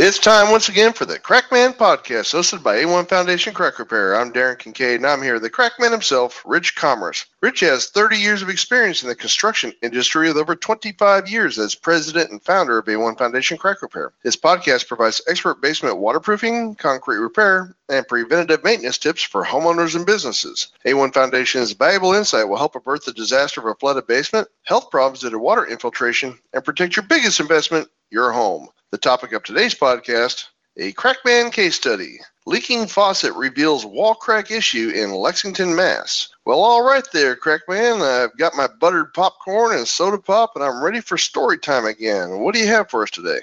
It's time once again for the Crackman Podcast, hosted by A1 Foundation Crack Repair. I'm Darren Kincaid, and I'm here with the Crackman himself, Rich Commerce. Rich has 30 years of experience in the construction industry with over 25 years as president and founder of A1 Foundation Crack Repair. His podcast provides expert basement waterproofing, concrete repair, and preventative maintenance tips for homeowners and businesses. A1 Foundation's valuable insight will help avert the disaster of a flooded basement, health problems due to water infiltration, and protect your biggest investment, your home. The topic of today's podcast a Crackman case study. Leaking faucet reveals wall crack issue in Lexington, Mass. Well, all right there, Crackman. I've got my buttered popcorn and soda pop, and I'm ready for story time again. What do you have for us today?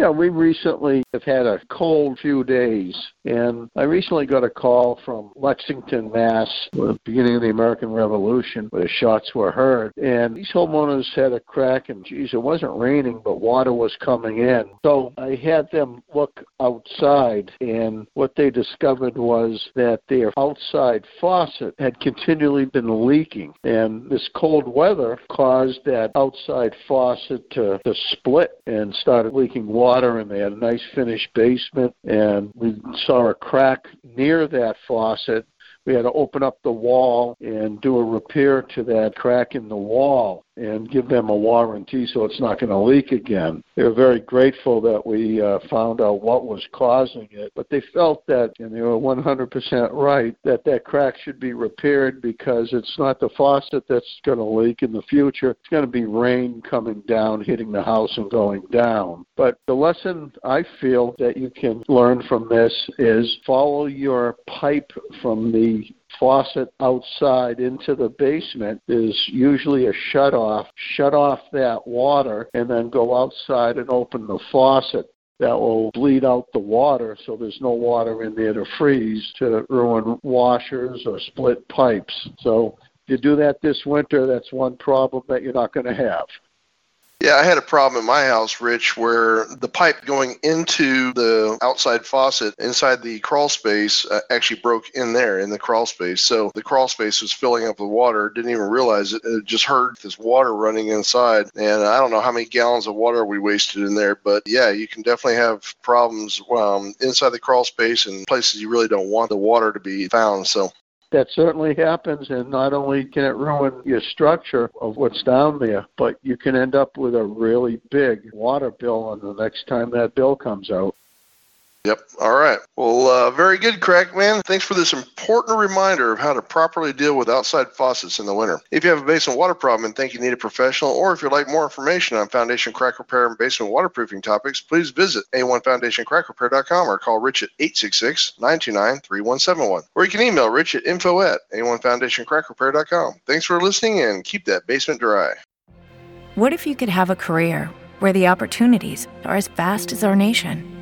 Yeah, we recently have had a cold few days, and I recently got a call from Lexington, Mass, the beginning of the American Revolution, where the shots were heard. And these homeowners had a crack, and geez, it wasn't raining, but water was coming in. So I had them look outside, and what they discovered was that their outside faucet had continually been leaking. And this cold weather caused that outside faucet to, to split and started leaking water water and they had a nice finished basement and we saw a crack near that faucet. We had to open up the wall and do a repair to that crack in the wall and give them a warranty so it's not going to leak again. They were very grateful that we uh, found out what was causing it, but they felt that, and they were 100% right, that that crack should be repaired because it's not the faucet that's going to leak in the future. It's going to be rain coming down, hitting the house and going down. But the lesson I feel that you can learn from this is follow your pipe from the faucet outside into the basement is usually a shut off. Shut off that water and then go outside and open the faucet. That will bleed out the water so there's no water in there to freeze to ruin washers or split pipes. So if you do that this winter, that's one problem that you're not going to have. Yeah, I had a problem in my house, Rich, where the pipe going into the outside faucet inside the crawl space uh, actually broke in there in the crawl space. So the crawl space was filling up with water. Didn't even realize it. It just heard this water running inside. And I don't know how many gallons of water we wasted in there, but yeah, you can definitely have problems um, inside the crawl space and places you really don't want the water to be found. So that certainly happens, and not only can it ruin your structure of what's down there, but you can end up with a really big water bill on the next time that bill comes out. Yep. All right. Well, uh, very good, Crack Man. Thanks for this important reminder of how to properly deal with outside faucets in the winter. If you have a basement water problem and think you need a professional, or if you'd like more information on foundation crack repair and basement waterproofing topics, please visit a1foundationcrackrepair.com or call Rich at 866-929-3171. Or you can email Rich at info at a1foundationcrackrepair.com. Thanks for listening and keep that basement dry. What if you could have a career where the opportunities are as vast as our nation?